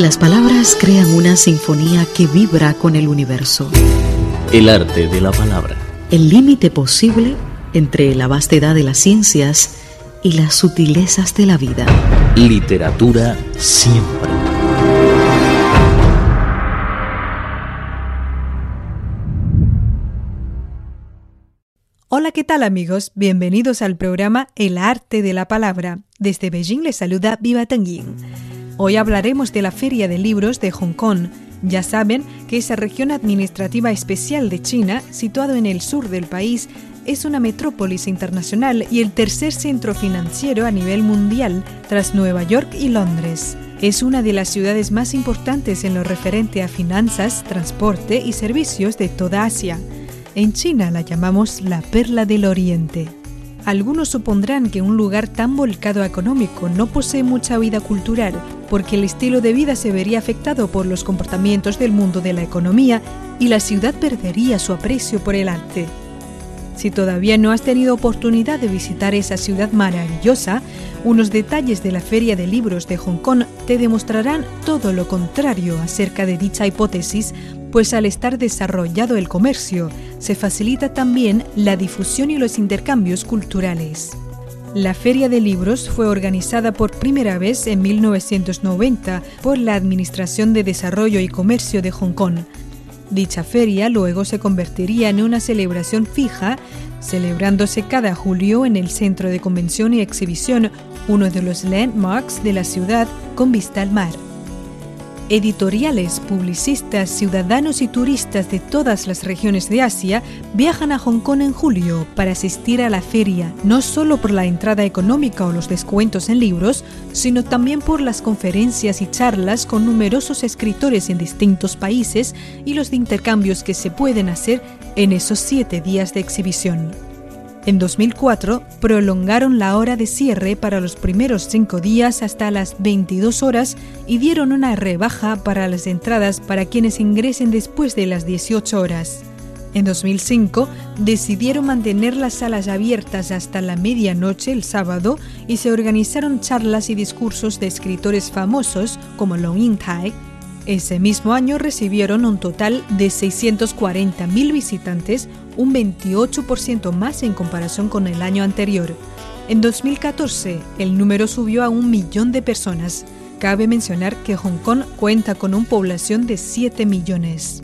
Las palabras crean una sinfonía que vibra con el universo. El arte de la palabra. El límite posible entre la vastedad de las ciencias y las sutilezas de la vida. Literatura siempre. Hola, ¿qué tal amigos? Bienvenidos al programa El arte de la palabra. Desde Beijing les saluda Viva Tanguin. Hoy hablaremos de la Feria de Libros de Hong Kong. Ya saben que esa región administrativa especial de China, situado en el sur del país, es una metrópolis internacional y el tercer centro financiero a nivel mundial tras Nueva York y Londres. Es una de las ciudades más importantes en lo referente a finanzas, transporte y servicios de toda Asia. En China la llamamos la perla del Oriente. Algunos supondrán que un lugar tan volcado económico no posee mucha vida cultural, porque el estilo de vida se vería afectado por los comportamientos del mundo de la economía y la ciudad perdería su aprecio por el arte. Si todavía no has tenido oportunidad de visitar esa ciudad maravillosa, unos detalles de la Feria de Libros de Hong Kong te demostrarán todo lo contrario acerca de dicha hipótesis, pues al estar desarrollado el comercio, se facilita también la difusión y los intercambios culturales. La Feria de Libros fue organizada por primera vez en 1990 por la Administración de Desarrollo y Comercio de Hong Kong. Dicha feria luego se convertiría en una celebración fija, celebrándose cada julio en el Centro de Convención y Exhibición, uno de los landmarks de la ciudad con vista al mar. Editoriales, publicistas, ciudadanos y turistas de todas las regiones de Asia viajan a Hong Kong en julio para asistir a la feria, no solo por la entrada económica o los descuentos en libros, sino también por las conferencias y charlas con numerosos escritores en distintos países y los intercambios que se pueden hacer en esos siete días de exhibición. En 2004 prolongaron la hora de cierre para los primeros cinco días hasta las 22 horas y dieron una rebaja para las entradas para quienes ingresen después de las 18 horas. En 2005 decidieron mantener las salas abiertas hasta la medianoche el sábado y se organizaron charlas y discursos de escritores famosos como Long Ying-tai, ese mismo año recibieron un total de 640.000 visitantes, un 28% más en comparación con el año anterior. En 2014, el número subió a un millón de personas. Cabe mencionar que Hong Kong cuenta con una población de 7 millones.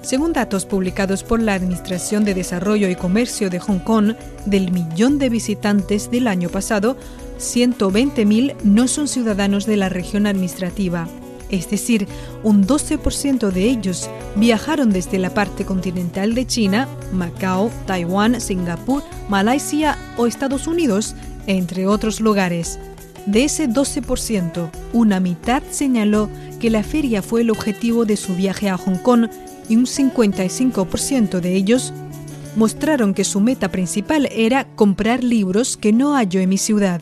Según datos publicados por la Administración de Desarrollo y Comercio de Hong Kong, del millón de visitantes del año pasado, 120.000 no son ciudadanos de la región administrativa es decir, un 12% de ellos viajaron desde la parte continental de China, Macao, Taiwán, Singapur, Malasia o Estados Unidos, entre otros lugares. De ese 12%, una mitad señaló que la feria fue el objetivo de su viaje a Hong Kong y un 55% de ellos mostraron que su meta principal era comprar libros que no halló en mi ciudad.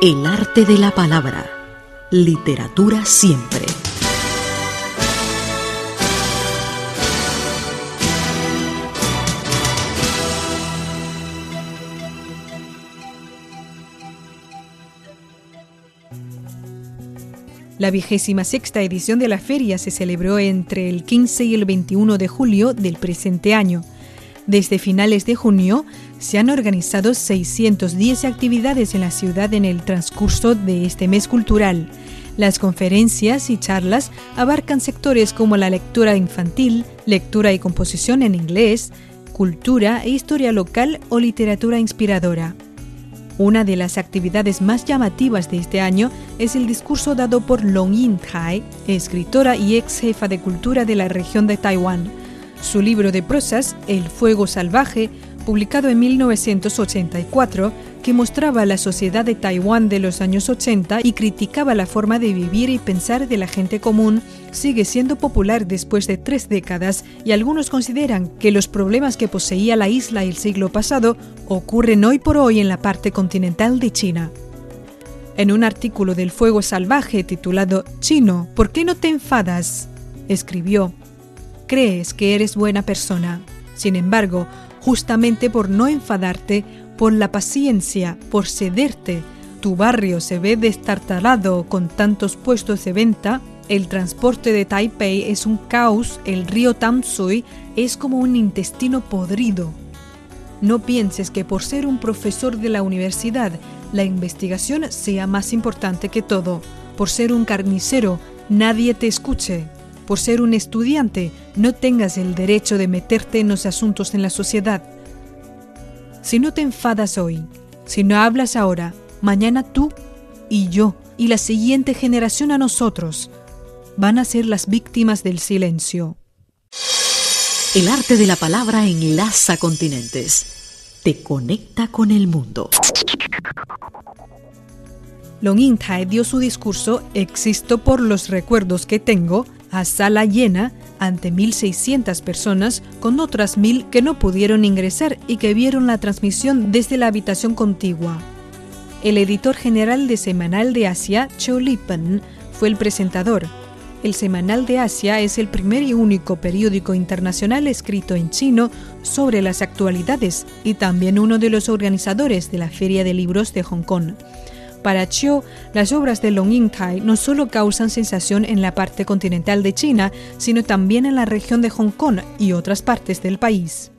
El arte de la palabra. Literatura siempre. La vigésima sexta edición de la feria se celebró entre el 15 y el 21 de julio del presente año. Desde finales de junio se han organizado 610 actividades en la ciudad en el transcurso de este mes cultural. Las conferencias y charlas abarcan sectores como la lectura infantil, lectura y composición en inglés, cultura e historia local o literatura inspiradora. Una de las actividades más llamativas de este año es el discurso dado por Long Yin-tai, escritora y ex jefa de cultura de la región de Taiwán su libro de prosas, El Fuego Salvaje, publicado en 1984, que mostraba la sociedad de Taiwán de los años 80 y criticaba la forma de vivir y pensar de la gente común, sigue siendo popular después de tres décadas y algunos consideran que los problemas que poseía la isla el siglo pasado ocurren hoy por hoy en la parte continental de China. En un artículo del Fuego Salvaje titulado Chino, ¿por qué no te enfadas? escribió crees que eres buena persona. Sin embargo, justamente por no enfadarte, por la paciencia, por cederte, tu barrio se ve destartalado con tantos puestos de venta, el transporte de Taipei es un caos, el río Tamsui es como un intestino podrido. No pienses que por ser un profesor de la universidad, la investigación sea más importante que todo. Por ser un carnicero, nadie te escuche. Por ser un estudiante, no tengas el derecho de meterte en los asuntos en la sociedad. Si no te enfadas hoy, si no hablas ahora, mañana tú y yo y la siguiente generación a nosotros van a ser las víctimas del silencio. El arte de la palabra enlaza continentes, te conecta con el mundo. Long Yingtai dio su discurso Existo por los recuerdos que tengo a sala llena ante 1.600 personas con otras 1.000 que no pudieron ingresar y que vieron la transmisión desde la habitación contigua. El editor general de Semanal de Asia, Cho Lipen, fue el presentador. El Semanal de Asia es el primer y único periódico internacional escrito en chino sobre las actualidades y también uno de los organizadores de la Feria de Libros de Hong Kong. Para Chiu, las obras de Long Yingtai no solo causan sensación en la parte continental de China, sino también en la región de Hong Kong y otras partes del país.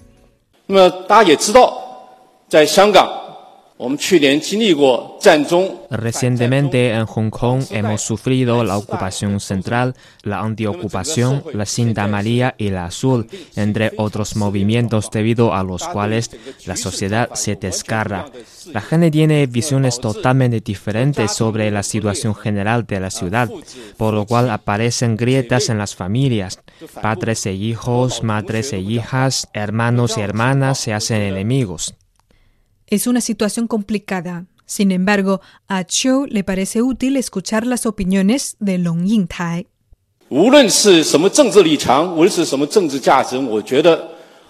Recientemente en Hong Kong hemos sufrido la ocupación central, la antiocupación, la cinta amarilla y la azul, entre otros movimientos debido a los cuales la sociedad se descarga. La gente tiene visiones totalmente diferentes sobre la situación general de la ciudad, por lo cual aparecen grietas en las familias. Padres e hijos, madres e hijas, hermanos y hermanas se hacen enemigos. Es una situación complicada. Sin embargo, a Chiu le parece útil escuchar las opiniones de Long Yingtai.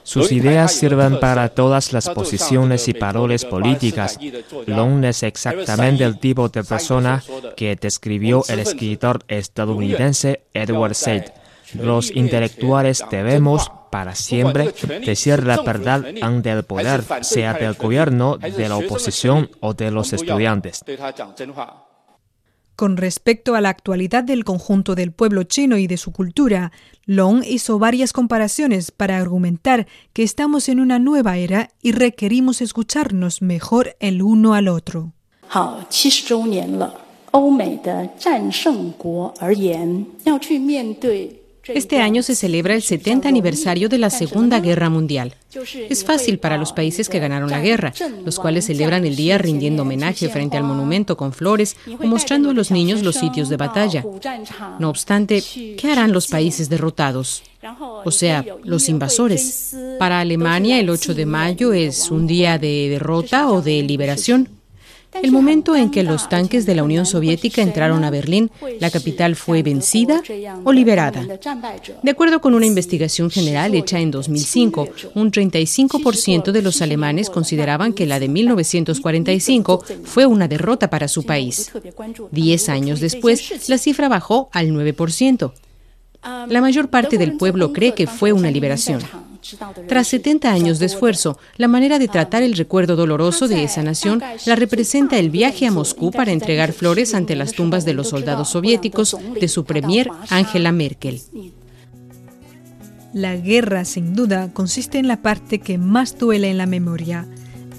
Sus ideas sirven para todas las posiciones y paroles políticas. Long es exactamente el tipo de persona que describió el escritor estadounidense Edward Said. Los intelectuales debemos para siempre decir la verdad ante el poder, sea del gobierno, de la oposición o de los estudiantes. Con respecto a la actualidad del conjunto del pueblo chino y de su cultura, Long hizo varias comparaciones para argumentar que estamos en una nueva era y requerimos escucharnos mejor el uno al otro. Este año se celebra el 70 aniversario de la Segunda Guerra Mundial. Es fácil para los países que ganaron la guerra, los cuales celebran el día rindiendo homenaje frente al monumento con flores o mostrando a los niños los sitios de batalla. No obstante, ¿qué harán los países derrotados? O sea, los invasores. Para Alemania el 8 de mayo es un día de derrota o de liberación. El momento en que los tanques de la Unión Soviética entraron a Berlín, la capital fue vencida o liberada. De acuerdo con una investigación general hecha en 2005, un 35% de los alemanes consideraban que la de 1945 fue una derrota para su país. Diez años después, la cifra bajó al 9%. La mayor parte del pueblo cree que fue una liberación. Tras 70 años de esfuerzo, la manera de tratar el recuerdo doloroso de esa nación la representa el viaje a Moscú para entregar flores ante las tumbas de los soldados soviéticos de su premier Angela Merkel. La guerra, sin duda, consiste en la parte que más duele en la memoria.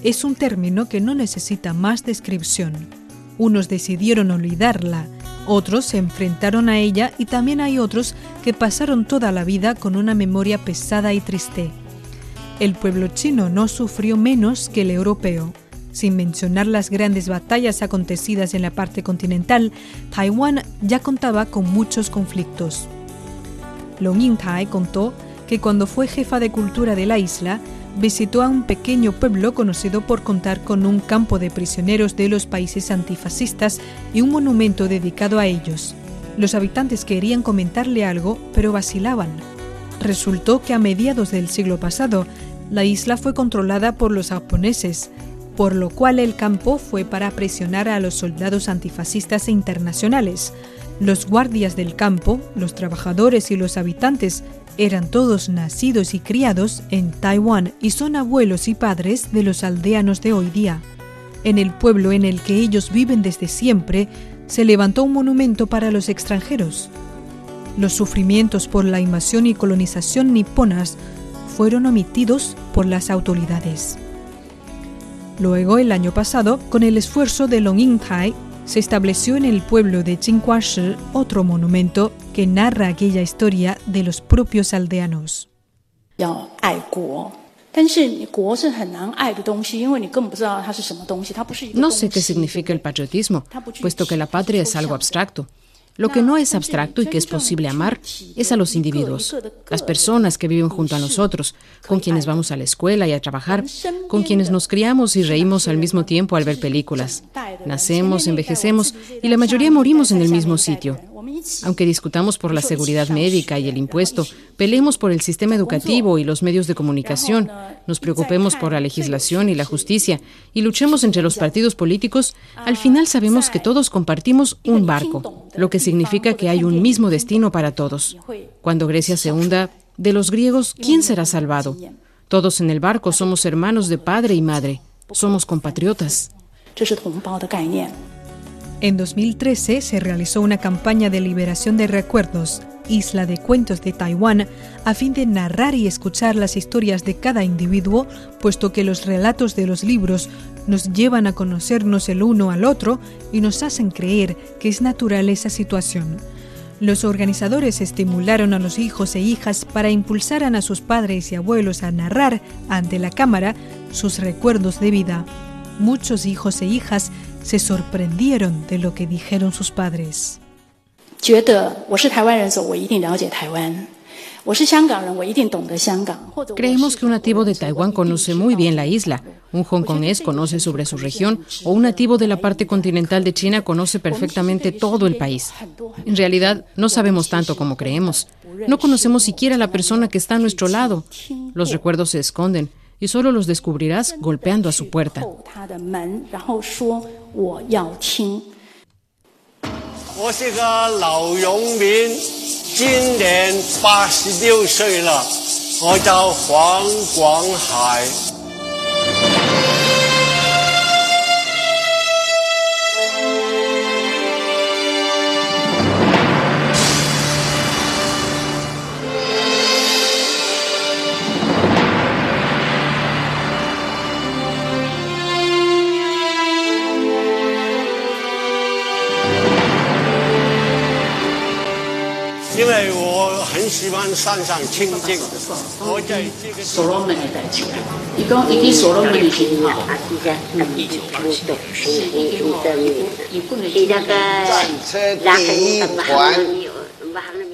Es un término que no necesita más descripción. Unos decidieron olvidarla, otros se enfrentaron a ella y también hay otros que pasaron toda la vida con una memoria pesada y triste. El pueblo chino no sufrió menos que el europeo. Sin mencionar las grandes batallas acontecidas en la parte continental, Taiwán ya contaba con muchos conflictos. Long Yingtai contó que cuando fue jefa de cultura de la isla, visitó a un pequeño pueblo conocido por contar con un campo de prisioneros de los países antifascistas y un monumento dedicado a ellos. Los habitantes querían comentarle algo, pero vacilaban. Resultó que a mediados del siglo pasado, la isla fue controlada por los japoneses, por lo cual el campo fue para presionar a los soldados antifascistas e internacionales. Los guardias del campo, los trabajadores y los habitantes eran todos nacidos y criados en Taiwán y son abuelos y padres de los aldeanos de hoy día. En el pueblo en el que ellos viven desde siempre, se levantó un monumento para los extranjeros. Los sufrimientos por la invasión y colonización niponas fueron omitidos por las autoridades. Luego, el año pasado, con el esfuerzo de Long Ying-tai, se estableció en el pueblo de Jinghuashi otro monumento que narra aquella historia de los propios aldeanos. No sé qué significa el patriotismo, puesto que la patria es algo abstracto. Lo que no es abstracto y que es posible amar es a los individuos, las personas que viven junto a nosotros, con quienes vamos a la escuela y a trabajar, con quienes nos criamos y reímos al mismo tiempo al ver películas. Nacemos, envejecemos y la mayoría morimos en el mismo sitio. Aunque discutamos por la seguridad médica y el impuesto, peleemos por el sistema educativo y los medios de comunicación, nos preocupemos por la legislación y la justicia y luchemos entre los partidos políticos, al final sabemos que todos compartimos un barco, lo que significa que hay un mismo destino para todos. Cuando Grecia se hunda, de los griegos, ¿quién será salvado? Todos en el barco somos hermanos de padre y madre, somos compatriotas. En 2013 se realizó una campaña de liberación de recuerdos, Isla de Cuentos de Taiwán, a fin de narrar y escuchar las historias de cada individuo, puesto que los relatos de los libros nos llevan a conocernos el uno al otro y nos hacen creer que es natural esa situación. Los organizadores estimularon a los hijos e hijas para impulsar a sus padres y abuelos a narrar ante la cámara sus recuerdos de vida. Muchos hijos e hijas se sorprendieron de lo que dijeron sus padres. Creemos que un nativo de Taiwán conoce muy bien la isla, un hongkonés conoce sobre su región o un nativo de la parte continental de China conoce perfectamente todo el país. En realidad, no sabemos tanto como creemos. No conocemos siquiera a la persona que está a nuestro lado. Los recuerdos se esconden y solo los descubrirás golpeando a su puerta. 我很喜欢山上清静，我在这个所罗门的代志，伊讲伊去所罗门的时候，战车第一团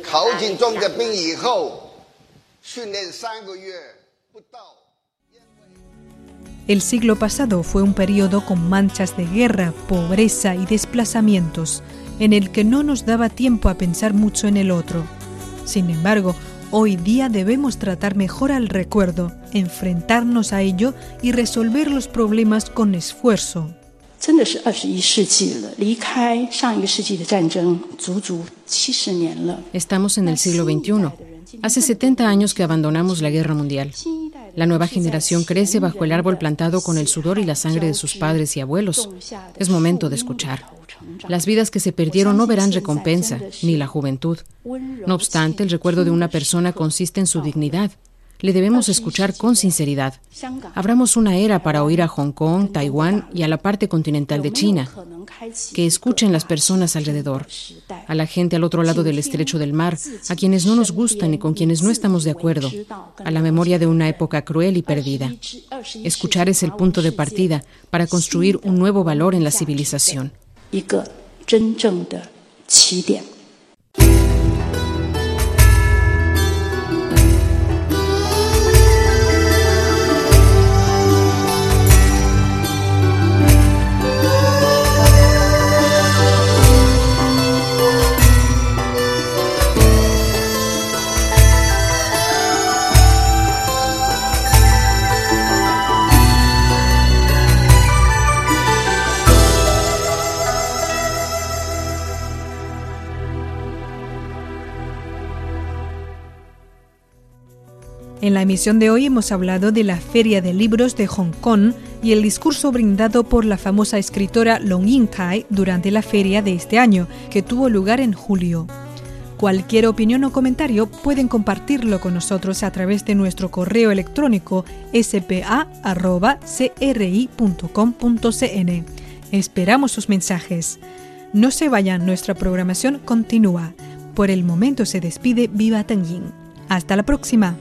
考进装甲兵以后，训练三个月不到。El siglo pasado fue un periodo con manchas de guerra, pobreza y desplazamientos, en el que no nos daba tiempo a pensar mucho en el otro. Sin embargo, hoy día debemos tratar mejor al recuerdo, enfrentarnos a ello y resolver los problemas con esfuerzo. Estamos en el siglo XXI. Hace 70 años que abandonamos la guerra mundial. La nueva generación crece bajo el árbol plantado con el sudor y la sangre de sus padres y abuelos. Es momento de escuchar. Las vidas que se perdieron no verán recompensa, ni la juventud. No obstante, el recuerdo de una persona consiste en su dignidad, le debemos escuchar con sinceridad. Abramos una era para oír a Hong Kong, Taiwán y a la parte continental de China. Que escuchen las personas alrededor, a la gente al otro lado del estrecho del mar, a quienes no nos gustan y con quienes no estamos de acuerdo, a la memoria de una época cruel y perdida. Escuchar es el punto de partida para construir un nuevo valor en la civilización. 一个真正的起点。La emisión de hoy hemos hablado de la Feria de Libros de Hong Kong y el discurso brindado por la famosa escritora Long Ying-kai durante la feria de este año, que tuvo lugar en julio. Cualquier opinión o comentario pueden compartirlo con nosotros a través de nuestro correo electrónico spa.cri.com.cn. Esperamos sus mensajes. No se vayan, nuestra programación continúa. Por el momento se despide Viva Tanguín. Hasta la próxima.